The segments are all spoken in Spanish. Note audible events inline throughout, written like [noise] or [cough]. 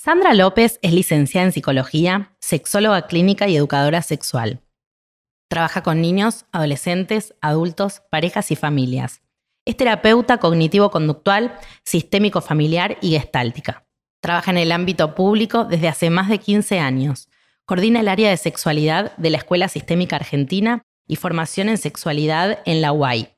Sandra López es licenciada en psicología, sexóloga clínica y educadora sexual. Trabaja con niños, adolescentes, adultos, parejas y familias. Es terapeuta cognitivo-conductual, sistémico familiar y gestáltica. Trabaja en el ámbito público desde hace más de 15 años. Coordina el área de sexualidad de la Escuela Sistémica Argentina y formación en sexualidad en la UAI.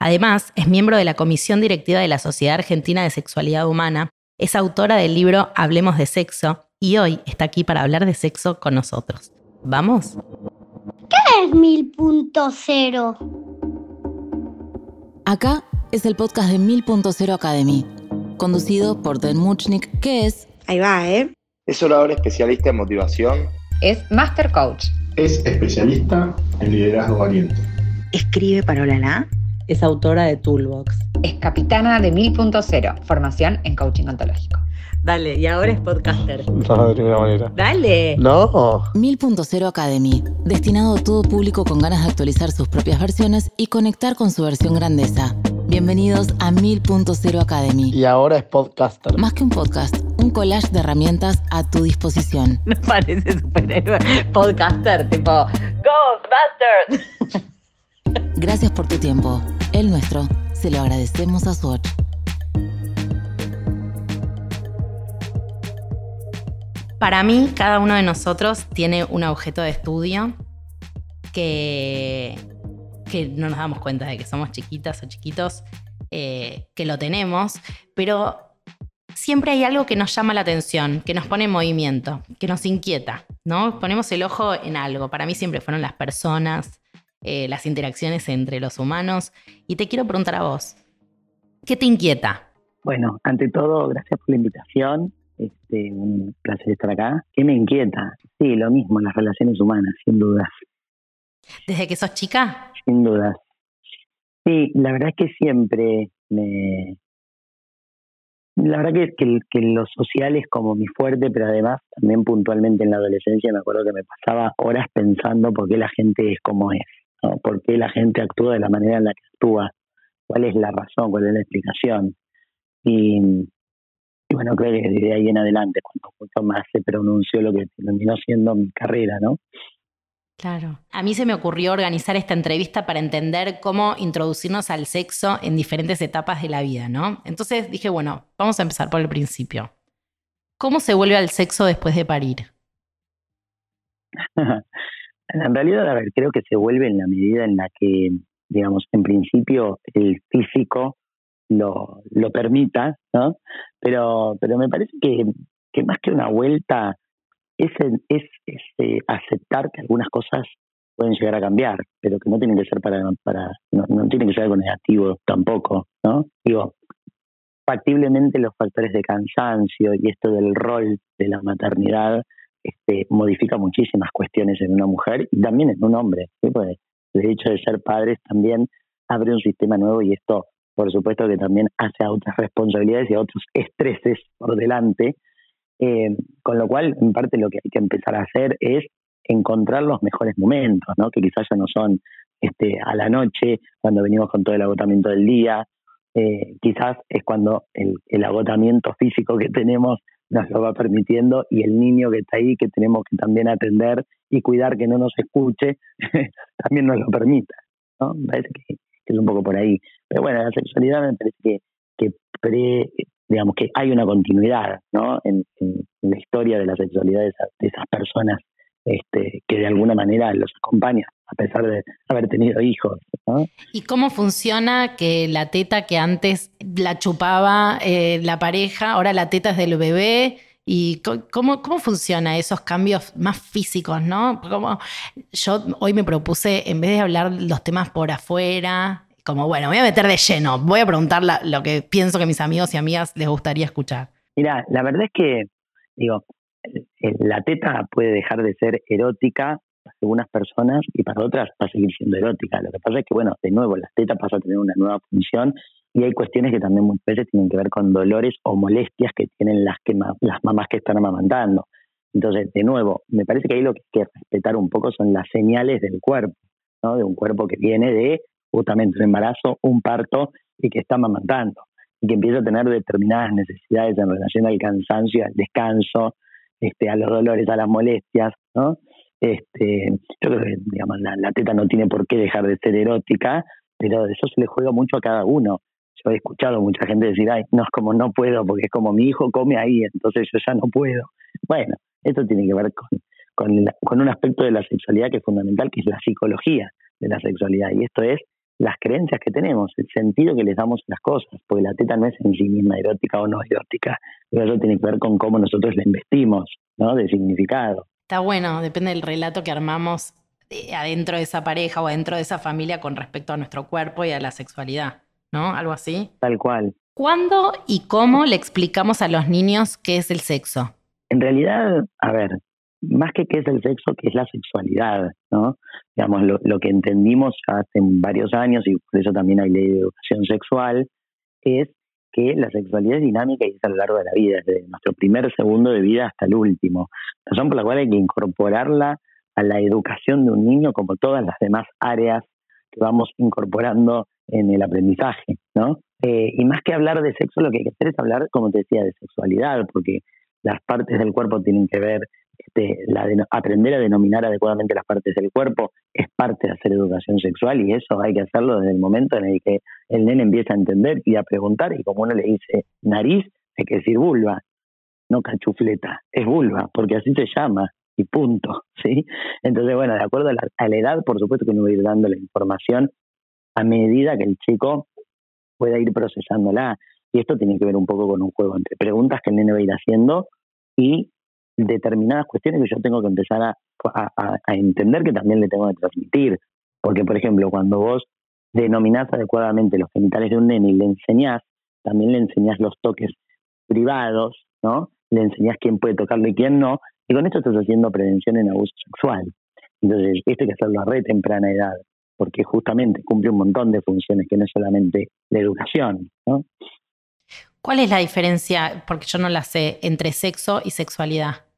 Además, es miembro de la Comisión Directiva de la Sociedad Argentina de Sexualidad Humana, es autora del libro Hablemos de Sexo y hoy está aquí para hablar de sexo con nosotros. ¿Vamos? ¿Qué es mil punto cero? Acá es el podcast de Mil Punto Cero Academy, conducido por Den Muchnik, que es... Ahí va, ¿eh? Es orador especialista en motivación. Es Master Coach. Es especialista en liderazgo valiente. Escribe para Olala. Es autora de Toolbox. Es capitana de Mil Punto Cero, formación en coaching ontológico. Dale, y ahora es podcaster. [laughs] No, de ninguna manera. Dale. No. Mil Punto Cero Academy, destinado a todo público con ganas de actualizar sus propias versiones y conectar con su versión grandeza. Bienvenidos a Mil Punto Cero Academy. Y ahora es podcaster. Más que un podcast, un collage de herramientas a tu disposición. [laughs] No parece superhéroe. Podcaster, tipo Ghostbusters. [laughs] Gracias por tu tiempo. El nuestro se lo agradecemos a Swatch. Para mí, cada uno de nosotros tiene un objeto de estudio que, que no nos damos cuenta de que somos chiquitas o chiquitos, eh, que lo tenemos, pero siempre hay algo que nos llama la atención, que nos pone en movimiento, que nos inquieta, ¿no? Ponemos el ojo en algo. Para mí siempre fueron las personas, eh, las interacciones entre los humanos. Y te quiero preguntar a vos, ¿qué te inquieta? Bueno, ante todo, gracias por la invitación. Este, un placer estar acá. ¿Qué me inquieta? Sí, lo mismo, las relaciones humanas, sin dudas. ¿Desde que sos chica? Sin dudas. Sí, la verdad es que siempre me... La verdad que, que, que lo social es como mi fuerte, pero además también puntualmente en la adolescencia me acuerdo que me pasaba horas pensando por qué la gente es como es, ¿no? por qué la gente actúa de la manera en la que actúa, cuál es la razón, cuál es la explicación. Y, y bueno, creo que desde ahí en adelante, cuando mucho más se pronunció lo que terminó siendo mi carrera, ¿no? Claro. A mí se me ocurrió organizar esta entrevista para entender cómo introducirnos al sexo en diferentes etapas de la vida, ¿no? Entonces dije, bueno, vamos a empezar por el principio. ¿Cómo se vuelve al sexo después de parir? [laughs] en realidad, a ver, creo que se vuelve en la medida en la que, digamos, en principio el físico lo, lo permita, ¿no? Pero, pero me parece que, que más que una vuelta es, es, es eh, aceptar que algunas cosas pueden llegar a cambiar, pero que no tienen que ser para, para no, no tienen que ser algo negativo tampoco, ¿no? Digo, factiblemente los factores de cansancio y esto del rol de la maternidad este, modifica muchísimas cuestiones en una mujer y también en un hombre, ¿sí? El hecho de ser padres también abre un sistema nuevo y esto por supuesto que también hace a otras responsabilidades y a otros estreses por delante, eh, con lo cual en parte lo que hay que empezar a hacer es encontrar los mejores momentos, ¿no? que quizás ya no son este, a la noche, cuando venimos con todo el agotamiento del día, eh, quizás es cuando el, el agotamiento físico que tenemos nos lo va permitiendo y el niño que está ahí, que tenemos que también atender y cuidar que no nos escuche, [laughs] también nos lo permita. ¿no? Me parece que, es un poco por ahí. Pero bueno, la sexualidad me parece que, que pre, digamos que hay una continuidad ¿no? en, la historia de la sexualidad de esas, de esas personas este, que de alguna manera los acompaña, a pesar de haber tenido hijos. ¿no? ¿Y cómo funciona que la teta que antes la chupaba eh, la pareja, ahora la teta es del bebé? ¿Y cómo, cómo funciona esos cambios más físicos, no? Como yo hoy me propuse, en vez de hablar los temas por afuera, como, bueno, voy a meter de lleno, voy a preguntar la, lo que pienso que mis amigos y amigas les gustaría escuchar. Mira, la verdad es que, digo, la teta puede dejar de ser erótica algunas personas y para otras va a seguir siendo erótica. Lo que pasa es que, bueno, de nuevo, la teta pasa a tener una nueva función y hay cuestiones que también muchas veces tienen que ver con dolores o molestias que tienen las, que las mamás que están amamantando. Entonces, de nuevo, me parece que ahí lo que hay que respetar un poco son las señales del cuerpo, ¿no? De un cuerpo que viene de justamente un embarazo, un parto y que está amamantando. y que empieza a tener determinadas necesidades en relación al cansancio, al descanso, este, a los dolores, a las molestias, ¿no? Este, yo creo que digamos, la, teta no tiene por qué dejar de ser erótica, pero eso se le juega mucho a cada uno. Yo he escuchado mucha gente decir, ay, no es como no puedo, porque es como mi hijo come ahí, entonces yo ya no puedo. Bueno, eso tiene que ver con, con, con un aspecto de la sexualidad que es fundamental, que es la psicología de la sexualidad, y esto es las creencias que tenemos, el sentido que les damos a las cosas, porque la teta no es en sí misma erótica o no erótica, pero eso tiene que ver con cómo nosotros la investimos, ¿no? De significado. Está bueno, depende del relato que armamos adentro de esa pareja o adentro de esa familia con respecto a nuestro cuerpo y a la sexualidad, ¿no? Algo así. Tal cual. ¿Cuándo y cómo le explicamos a los niños qué es el sexo? En realidad, a ver, más que qué es el sexo, qué es la sexualidad, ¿no? Digamos, lo, que entendimos hace varios años, y por eso también hay ley de educación sexual, es que la sexualidad es dinámica y es a lo largo de la vida, desde nuestro primer segundo de vida hasta el último. Razón por la cual hay que incorporarla a la educación de un niño como todas las demás áreas que vamos incorporando en el aprendizaje, ¿no? Eh, y más que hablar de sexo, lo que hay que hacer es hablar, como te decía, de sexualidad, porque las partes del cuerpo tienen que ver la aprender a denominar adecuadamente las partes del cuerpo es parte de hacer educación sexual y eso hay que hacerlo desde el momento en el que el nene empieza a entender y a preguntar y como uno le dice nariz, hay que decir vulva, no cachufleta, es vulva, porque así se llama y punto, [laughs] ¿sí? Entonces, bueno, de acuerdo a la, a la edad, por supuesto que uno va a ir dando la información a medida que el chico pueda ir procesándola. Y esto tiene que ver un poco con un juego entre preguntas que el nene va a ir haciendo y determinadas cuestiones que yo tengo que empezar a, entender que también le tengo que transmitir. Porque, por ejemplo, cuando vos denominás adecuadamente los genitales de un nene y le enseñás, también le enseñás los toques privados, ¿no? Le enseñás quién puede tocarle y quién no, y con esto estás haciendo prevención en abuso sexual. Entonces, esto hay que hacerlo a re temprana edad, porque justamente cumple un montón de funciones que no es solamente la educación, ¿no? ¿Cuál es la diferencia, porque yo no la sé, entre sexo y sexualidad?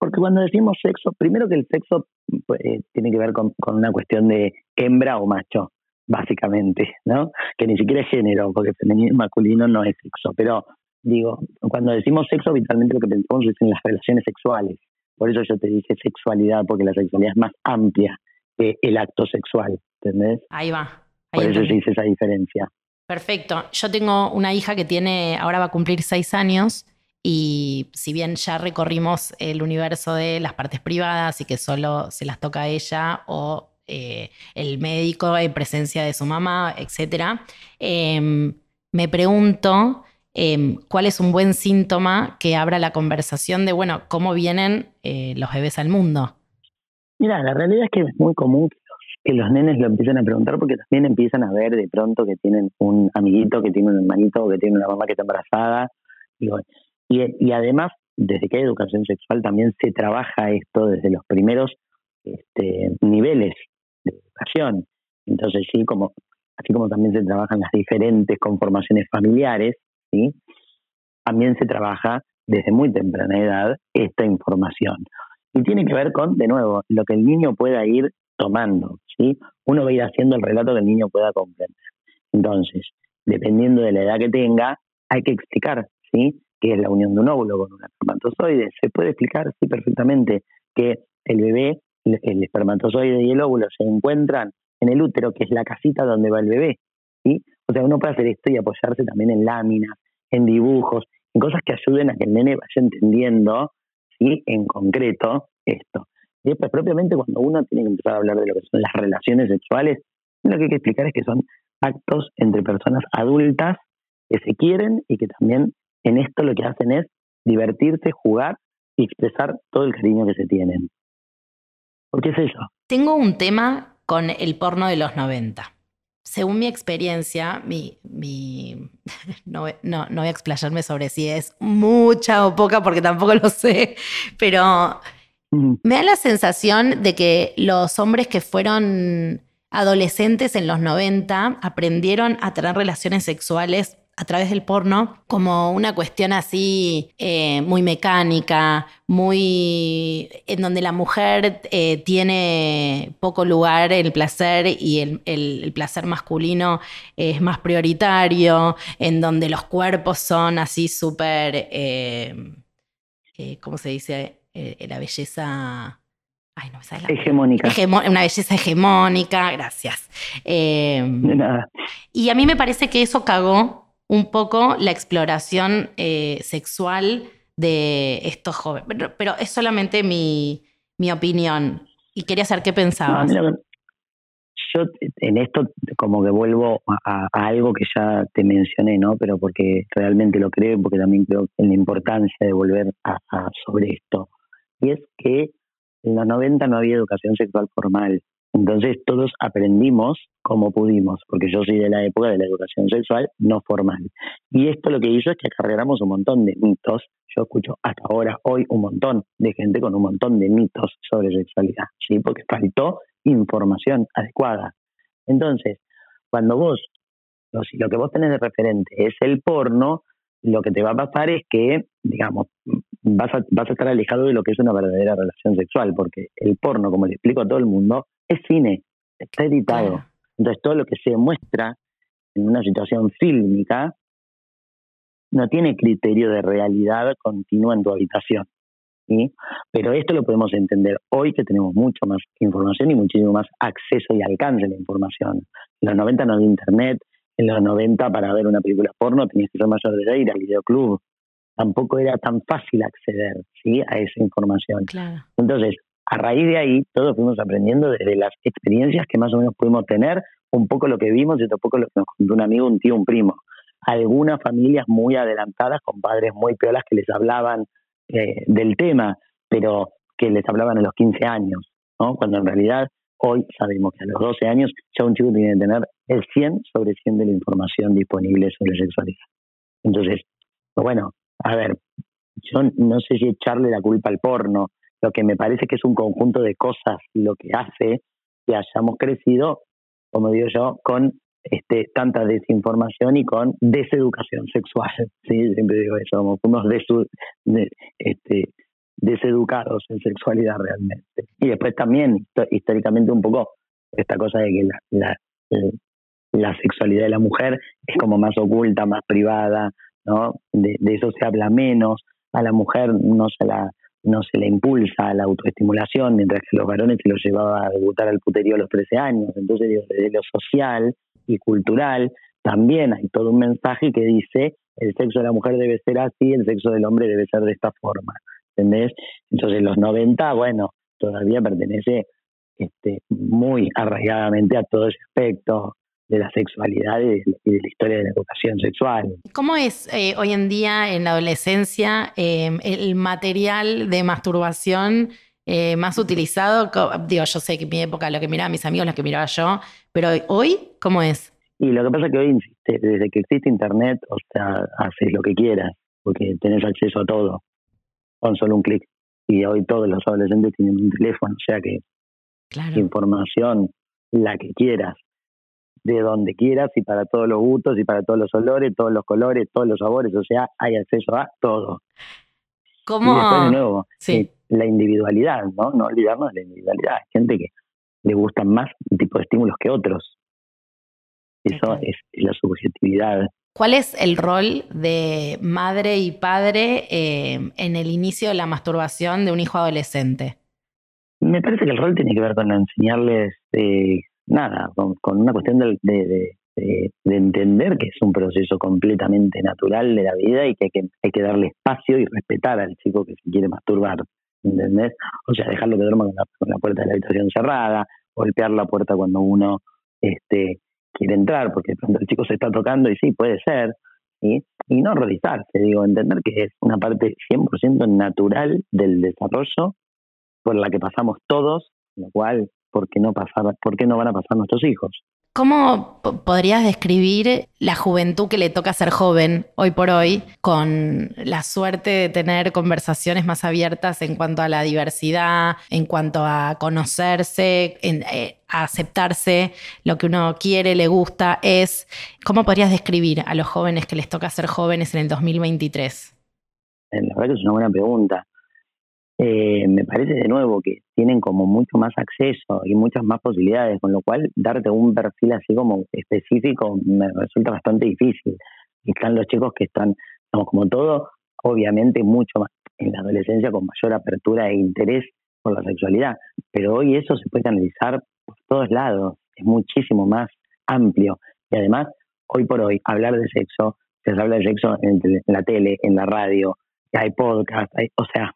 Porque cuando decimos sexo, primero que el sexo pues, eh, tiene que ver con, una cuestión de hembra o macho, básicamente, ¿no? Que ni siquiera es género, porque femenino y masculino no es sexo. Pero digo, cuando decimos sexo, vitalmente lo que pensamos es en las relaciones sexuales. Por eso yo te dije sexualidad, porque la sexualidad es más amplia que el acto sexual, ¿entendés? Ahí va. Por eso se dice esa diferencia. Perfecto. Yo tengo una hija que tiene, ahora va a cumplir seis años y si bien ya recorrimos el universo de las partes privadas y que solo se las toca a ella o eh, el médico en presencia de su mamá, etc., em, me pregunto em, cuál es un buen síntoma que abra la conversación de, bueno, cómo vienen eh, los bebés al mundo. Mira, la realidad es que es muy común que los nenes lo empiecen a preguntar porque también empiezan a ver de pronto que tienen un amiguito, que tiene un hermanito, o que tiene una mamá que está embarazada. Y, y, además, desde que hay educación sexual también se trabaja esto desde los primeros este, niveles de educación. Entonces, sí, como, así como también se trabajan las diferentes conformaciones familiares, ¿sí? también se trabaja desde muy temprana edad esta información. Y tiene que ver con, de nuevo, lo que el niño pueda ir tomando, ¿sí? Uno va a ir haciendo el relato que el niño pueda comprender. Entonces, dependiendo de la edad que tenga, hay que explicar, ¿sí? Que es la unión de un óvulo con un espermatozoide. Se puede explicar, sí, perfectamente, que el bebé, el espermatozoide y el óvulo se encuentran en el útero, que es la casita donde va el bebé. ¿sí? O sea, uno puede hacer esto y apoyarse también en láminas, en dibujos, en cosas que ayuden a que el nene vaya entendiendo, ¿sí? en concreto, esto. Y después, propiamente, cuando uno tiene que empezar a hablar de lo que son las relaciones sexuales, lo que hay que explicar es que son actos entre personas adultas que se quieren y que también en esto lo que hacen es divertirse, jugar y expresar todo el cariño que se tienen. ¿Por qué es eso? Tengo un tema con el porno de los 90. Según mi experiencia, mi, mi [laughs] no, no, no voy a explayarme sobre si es mucha o poca porque tampoco lo sé, pero me da la sensación de que los hombres que fueron adolescentes en los 90 aprendieron a tener relaciones sexuales a través del porno como una cuestión así eh, muy mecánica, muy en donde la mujer eh, tiene poco lugar el placer y el, placer masculino es más prioritario, en donde los cuerpos son así súper, eh, ¿cómo se dice? la belleza... Ay, no me la Hegemónica. una belleza hegemónica, gracias. de nada. Y a mí me parece que eso cagó un poco la exploración eh, sexual de estos jóvenes. Pero, es solamente mi, opinión. Y quería saber qué pensabas. yo en esto como que vuelvo a, algo que ya te mencioné, ¿no? Pero porque realmente lo creo, porque también creo en la importancia de volver a, sobre esto. Y es que en los 90 no había educación sexual formal. Entonces todos aprendimos como pudimos, porque yo soy de la época de la educación sexual no formal. Y esto lo que hizo es que acarreamos un montón de mitos. Yo escucho hasta ahora, hoy, un montón de gente con un montón de mitos sobre sexualidad, ¿sí? Porque faltó información adecuada. Entonces, cuando vos, si lo que vos tenés de referente es el porno, lo que te va a pasar es que, digamos, vas a, vas a estar alejado de lo que es una verdadera relación sexual, porque el porno, como le explico a todo el mundo, es cine, está editado. Entonces todo lo que se muestra en una situación fílmica no tiene criterio de realidad continua en tu habitación. ¿sí? Pero esto lo podemos entender hoy que tenemos mucho más información y muchísimo más acceso y alcance a la información. En los 90 no había internet, en los 90 para ver una película porno tenías que ser mayor de edad ir al videoclub. Tampoco era tan fácil acceder ¿sí? a esa información. Entonces, a raíz de ahí, todos fuimos aprendiendo desde las experiencias que más o menos pudimos tener, un poco lo que vimos y otro poco lo que nos contó un amigo, un tío, un primo. Algunas familias muy adelantadas, con padres muy piolas que les hablaban eh, del tema, pero que les hablaban a los 15 años, ¿no? Cuando en realidad hoy sabemos que a los 12 años ya un chico tiene que tener el 100 sobre 100 de la información disponible sobre sexualidad. Entonces, bueno, a ver, yo no sé si echarle la culpa al porno, lo que me parece que es un conjunto de cosas lo que hace que hayamos crecido, como digo yo, con este, tanta desinformación y con deseducación sexual. [laughs] ¿sí? Siempre digo eso, somos unos este, deseducados en sexualidad realmente. Y después también, históricamente, un poco esta cosa de que la, la, sexualidad de la mujer es como más oculta, más privada, ¿no? De, de eso se habla menos. A la mujer no se la no se le impulsa a la autoestimulación, mientras que los varones se los llevaba a debutar al puterío a los 13 años. Entonces, desde lo social y cultural, también hay todo un mensaje que dice el sexo de la mujer debe ser así, el sexo del hombre debe ser de esta forma. ¿Entendés? Entonces, los 90, bueno, todavía pertenece este, muy arraigadamente a todo ese aspecto de la sexualidad y de, la historia de la educación sexual. ¿Cómo es eh, hoy en día en la adolescencia em, el material de masturbación eh, más utilizado? Digo, yo sé que en mi época lo que miraba mis amigos, lo que miraba yo, pero hoy, ¿cómo es? Y lo que pasa es que hoy, desde que existe Internet, o sea, haces lo que quieras, porque tenés acceso a todo con solo un clic. Y hoy todos los adolescentes tienen un teléfono, o sea que información, la que quieras, de donde quieras y para todos los gustos y para todos los olores, todos los colores, todos los sabores, o sea, hay acceso a todo. ¿Cómo? Y después de nuevo, eh, la individualidad, ¿no? No olvidarnos de la individualidad. Hay gente que le gustan más un tipo de estímulos que otros. Eso es, la subjetividad. ¿Cuál es el rol de madre y padre eh, en el inicio de la masturbación de un hijo adolescente? Me parece que el rol tiene que ver con enseñarles eh, nada, con, una cuestión de, de, entender que es un proceso completamente natural de la vida y que hay, que hay que darle espacio y respetar al chico que se quiere masturbar, ¿entendés? O sea, dejarlo que duerma con la, puerta de la habitación cerrada, golpear la puerta cuando uno este, quiere entrar, porque de el chico se está tocando y sí, puede ser, y no horrorizarse, digo, entender que es una parte 100% natural del desarrollo por la que pasamos todos, lo cual ¿por qué no, pasar, ¿por qué no van a pasar nuestros hijos? ¿Cómo podrías describir la juventud que le toca ser joven hoy por hoy, con la suerte de tener conversaciones más abiertas en cuanto a la diversidad, en cuanto a conocerse, eh, a aceptarse lo que uno quiere, le gusta, es? ¿Cómo podrías describir a los jóvenes que les toca ser jóvenes en el 2023? La verdad que es una buena pregunta. Eh, me parece de nuevo que tienen como mucho más acceso y muchas más posibilidades, con lo cual darte un perfil así como específico me resulta bastante difícil. Están los chicos que están, como todo, obviamente mucho más en la adolescencia con mayor apertura e interés por la sexualidad, pero hoy eso se puede analizar por todos lados, es muchísimo más amplio y además hoy por hoy hablar de sexo, se habla de sexo en, la tele, en la radio, hay podcast, hay, o sea,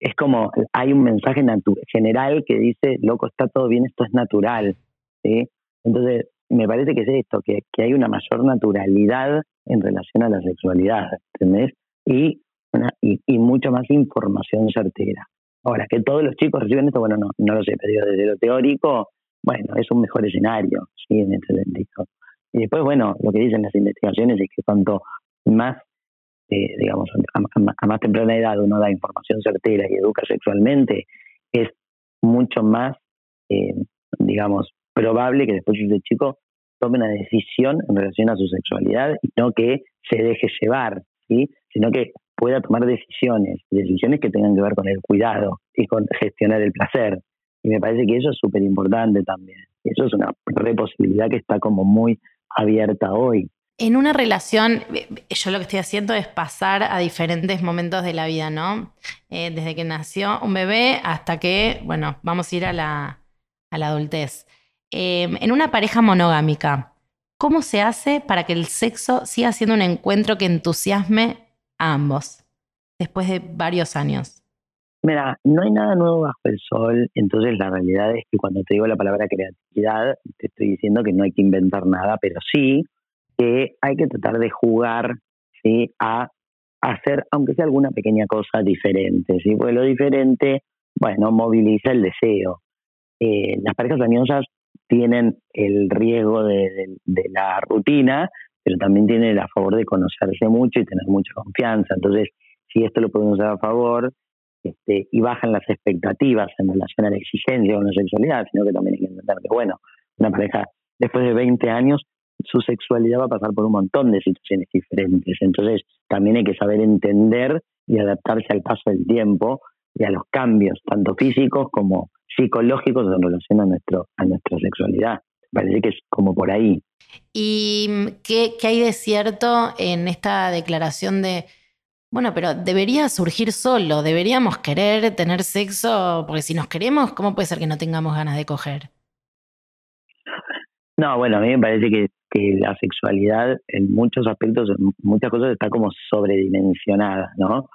es como, hay un mensaje general que dice, loco, está todo bien, esto es natural, ¿sí? Entonces, me parece que es esto, que, que hay una mayor naturalidad en relación a la sexualidad, ¿entendés? Y, una, y, mucho más información certera. Ahora, que todos los chicos reciben esto, bueno, no, no lo sé, pero desde lo teórico, bueno, es un mejor escenario, sí, en sentido. Y después, bueno, lo que dicen las investigaciones es que cuanto más eh, digamos, a, más temprana edad uno da información certera y educa sexualmente, es mucho más, eh, digamos, probable que después ese chico tome una decisión en relación a su sexualidad y no que se deje llevar, sino que pueda tomar decisiones, decisiones que tengan que ver con el cuidado y con gestionar el placer. Y me parece que eso es súper importante también. Eso es una posibilidad que está como muy abierta hoy en una relación, yo lo que estoy haciendo es pasar a diferentes momentos de la vida, ¿no? Eh, desde que nació un bebé hasta que, bueno, vamos a ir a la, adultez. Em, en una pareja monogámica, ¿cómo se hace para que el sexo siga siendo un encuentro que entusiasme a ambos después de varios años? Mira, no hay nada nuevo bajo el sol, entonces la realidad es que cuando te digo la palabra creatividad, te estoy diciendo que no hay que inventar nada, pero sí que hay que tratar de jugar ¿sí? a hacer, aunque sea alguna pequeña cosa diferente, ¿sí? porque lo diferente, bueno, moviliza el deseo. Eh, las parejas dañosas tienen el riesgo de, la rutina, pero también tienen a favor de conocerse mucho y tener mucha confianza. Entonces, si esto lo podemos usar a favor este, y bajan las expectativas en relación a la exigencia o la sexualidad, sino que también hay que entender que, bueno, una pareja después de 20 años su sexualidad va a pasar por un montón de situaciones diferentes. Entonces, también hay que saber entender y adaptarse al paso del tiempo y a los cambios, tanto físicos como psicológicos en relación a, nuestro, a nuestra sexualidad. Parece que es como por ahí. ¿Y qué, qué hay de cierto en esta declaración de, bueno, pero debería surgir solo, deberíamos querer tener sexo, porque si nos queremos, ¿cómo puede ser que no tengamos ganas de coger? No, bueno, a mí me parece que, la sexualidad en muchos aspectos, en muchas cosas está como sobredimensionada, ¿no?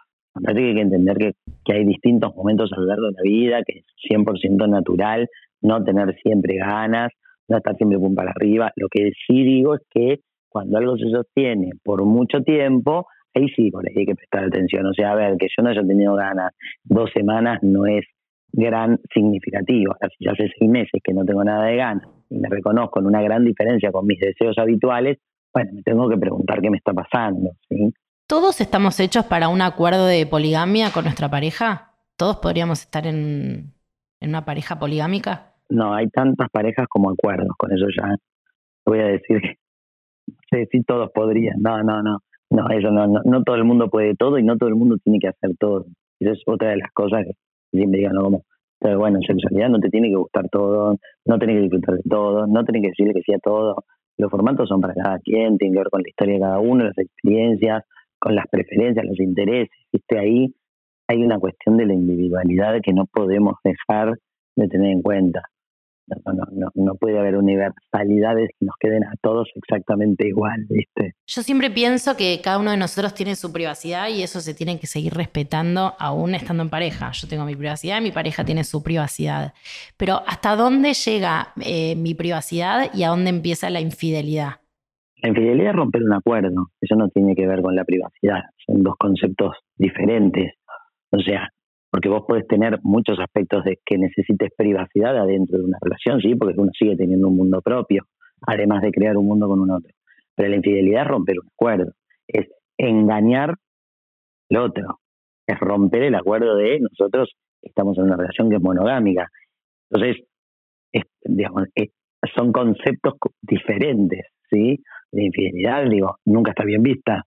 Que hay que entender que, que hay distintos momentos a lo largo de la vida, que es 100% natural, no tener siempre ganas, no estar siempre pum para arriba. Lo que sí digo es que cuando algo se sostiene por mucho tiempo, ahí sí por ahí hay que prestar atención. O sea, a ver, que yo no haya tenido ganas dos semanas no es gran significativo. Así ya hace seis meses que no tengo nada de ganas y me reconozco en una gran diferencia con mis deseos habituales, bueno, me tengo que preguntar qué me está pasando. ¿sí? ¿Todos estamos hechos para un acuerdo de poligamia con nuestra pareja? ¿Todos podríamos estar en, una pareja poligámica? No, hay tantas parejas como acuerdos, con eso ya voy a decir que no [laughs] sé si todos podrían, no, no, no, no, eso no, no, no todo el mundo puede todo y no todo el mundo tiene que hacer todo. Esa es otra de las cosas que siempre digo, ¿no? Como pero bueno, en sexualidad no te tiene que gustar todo, no tenés que disfrutar de todo, no tenés que decirle que sí a todo. Los formatos son para cada quien, tienen que ver con la historia de cada uno, las experiencias, con las preferencias, los intereses. ¿viste? Ahí hay una cuestión de la individualidad que no podemos dejar de tener en cuenta. No, no, no, puede haber universalidades que nos queden a todos exactamente igual, ¿viste? Yo siempre pienso que cada uno de nosotros tiene su privacidad y eso se tiene que seguir respetando aún estando en pareja. Yo tengo mi privacidad, mi pareja tiene su privacidad. Pero ¿hasta dónde llega eh, mi privacidad y a dónde empieza la infidelidad? La infidelidad es romper un acuerdo. Eso no tiene que ver con la privacidad. Son dos conceptos diferentes. O sea, porque vos podés tener muchos aspectos de que necesites privacidad adentro de una relación, sí, porque uno sigue teniendo un mundo propio, además de crear un mundo con un otro. Pero la infidelidad es romper un acuerdo, es engañar al otro, es romper el acuerdo de nosotros estamos en una relación que es monogámica. Entonces, digamos, son conceptos diferentes, ¿sí? De infidelidad, digo, nunca está bien vista.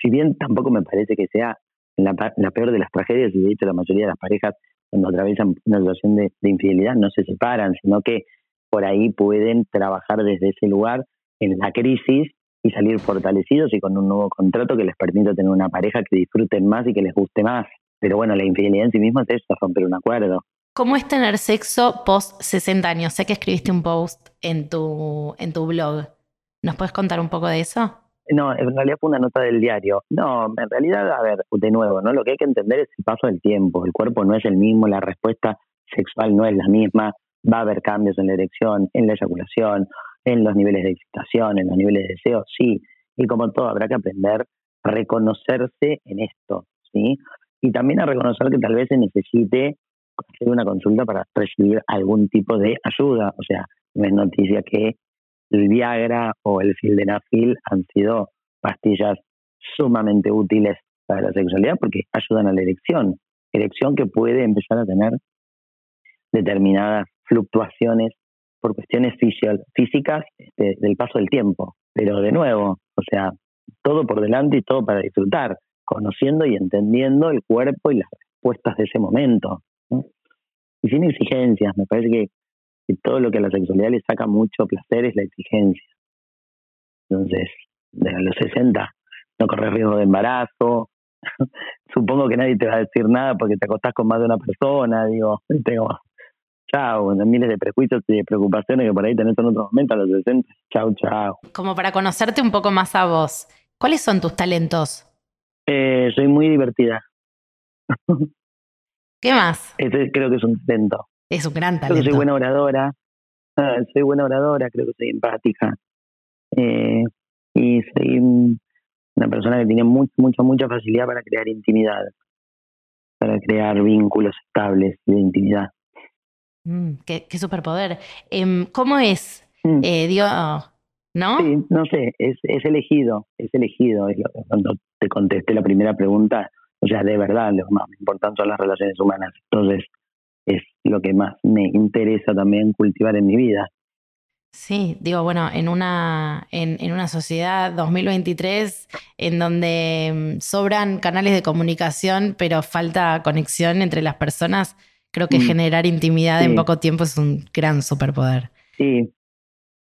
Si bien tampoco me parece que sea la, peor de las tragedias, y de hecho la mayoría de las parejas cuando atraviesan una situación de, infidelidad no se separan, sino que por ahí pueden trabajar desde ese lugar en la crisis y salir fortalecidos y con un nuevo contrato que les permita tener una pareja que disfruten más y que les guste más. Pero bueno, la infidelidad en sí misma es eso, romper un acuerdo. ¿Cómo es tener sexo post 60 años? Sé que escribiste un post en tu, en tu blog. ¿Nos puedes contar un poco de eso? No, en realidad fue una nota del diario. No, en realidad, a ver, de nuevo, ¿no? Lo que hay que entender es el paso del tiempo. El cuerpo no es el mismo, la respuesta sexual no es la misma. Va a haber cambios en la erección, en la eyaculación, en los niveles de excitación, en los niveles de deseo, sí. Y como todo, habrá que aprender a reconocerse en esto, ¿sí? Y también a reconocer que tal vez se necesite hacer una consulta para recibir algún tipo de ayuda. O sea, no es noticia que el Viagra o el Fildenafil han sido pastillas sumamente útiles para la sexualidad porque ayudan a la erección, erección que puede empezar a tener determinadas fluctuaciones por cuestiones físicas este, del paso del tiempo. Pero de nuevo, o sea, todo por delante y todo para disfrutar, conociendo y entendiendo el cuerpo y las respuestas de ese momento. Y sin exigencias, me parece que y todo lo que a la sexualidad le saca mucho placer es la exigencia. Entonces, de los 60 no corres riesgo de embarazo, [laughs] supongo que nadie te va a decir nada porque te acostás con más de una persona, digo, [laughs] tengo chao, miles de prejuicios y de preocupaciones que por ahí tenés en otro momento a los 60, chao, chao. Como para conocerte un poco más a vos, ¿cuáles son tus talentos? Eh, soy muy divertida. [laughs] ¿Qué más? Ese creo que es un talento. Es un gran talento. Creo que soy buena oradora. Ah, soy buena oradora, creo que soy empática. Eh, y soy una persona que tiene mucha, mucha, mucha facilidad para crear intimidad, para crear vínculos estables de intimidad. Mm, qué, superpoder. Em, ¿Cómo es? Mm. Eh, Dios, ¿no? Sí, no sé, es, es elegido, es elegido. Cuando te contesté la primera pregunta, o sea, de verdad, lo más importante son las relaciones humanas. Entonces, es lo que más me interesa también cultivar en mi vida. Sí, digo, bueno, en una, en, en una sociedad 2023 en donde mm, sobran canales de comunicación, pero falta conexión entre las personas, creo que mm. generar intimidad en poco tiempo es un gran superpoder. Sí.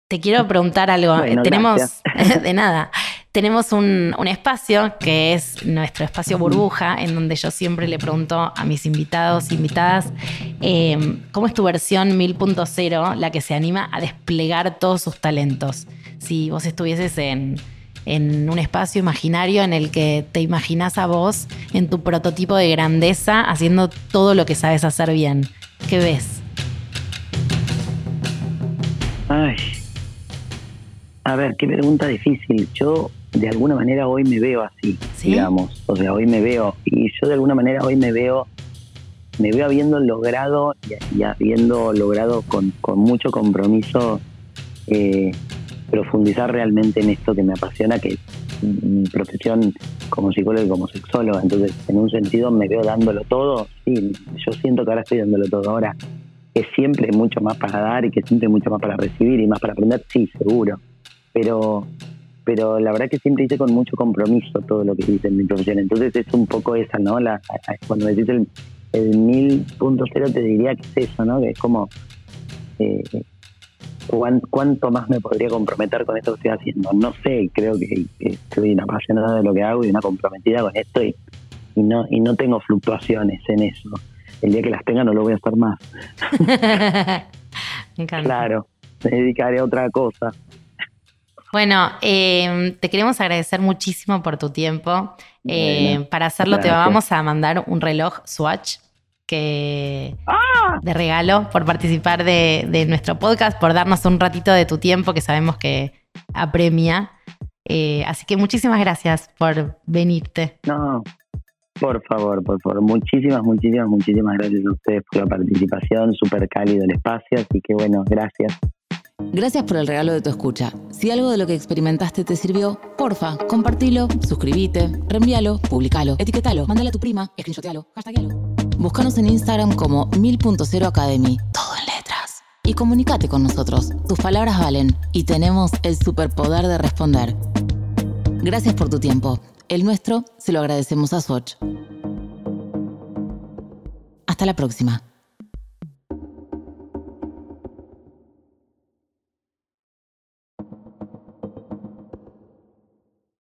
Te quiero preguntar algo. Tenemos, [laughs] de nada, tenemos un, espacio que es nuestro espacio burbuja, en donde yo siempre le pregunto a mis invitados, invitadas, em, ¿cómo es tu versión 1000.0, la que se anima a desplegar todos sus talentos? Si vos estuvieses en, en un espacio imaginario en el que te imaginas a vos en tu prototipo de grandeza haciendo todo lo que sabes hacer bien, ¿qué ves? Ay, a ver, qué pregunta difícil. Yo de alguna manera hoy me veo así, digamos. O sea, hoy me veo, y yo de alguna manera hoy me veo, me veo habiendo logrado y, habiendo logrado con, mucho compromiso eh, profundizar realmente en esto que me apasiona, que es mi profesión como psicólogo y como sexóloga. Entonces, en un sentido me veo dándolo todo. Sí, yo siento que ahora estoy dándolo todo. Ahora, que siempre hay mucho más para dar y que siempre hay mucho más para recibir y más para aprender, sí, seguro. Pero pero la verdad que siempre hice con mucho compromiso todo lo que hice en mi profesión. Entonces es un poco esa, ¿no? La, cuando decís el, el 1000.0 te diría que es eso, ¿no? Que es como eh, cuánto más me podría comprometer con esto que estoy haciendo. No sé, creo que, estoy una apasionada de lo que hago y una comprometida con esto y, no, y no tengo fluctuaciones en eso. El día que las tenga no lo voy a hacer más. [laughs] me encanta. Claro, me dedicaré a otra cosa. Bueno, em, te queremos agradecer muchísimo por tu tiempo. Em, para hacerlo te vamos a mandar un reloj Swatch que ¡Ah! de regalo por participar de, nuestro podcast, por darnos un ratito de tu tiempo que sabemos que apremia. Eh, así que muchísimas gracias por venirte. No, Por favor, por favor. Muchísimas, muchísimas, muchísimas gracias a ustedes por la participación. Súper cálido el espacio, así que bueno, gracias. Gracias por el regalo de tu escucha. Si algo de lo que experimentaste te sirvió, porfa, compartilo, suscríbete, reenvíalo, publicalo, etiquetalo, mandale a tu prima, screenshotealo, hashtagalo. Búscanos en Instagram como 1000.0 Academy, todo en letras. Y comunícate con nosotros. Tus palabras valen y tenemos el superpoder de responder. Gracias por tu tiempo. El nuestro se lo agradecemos a Swatch. Hasta la próxima.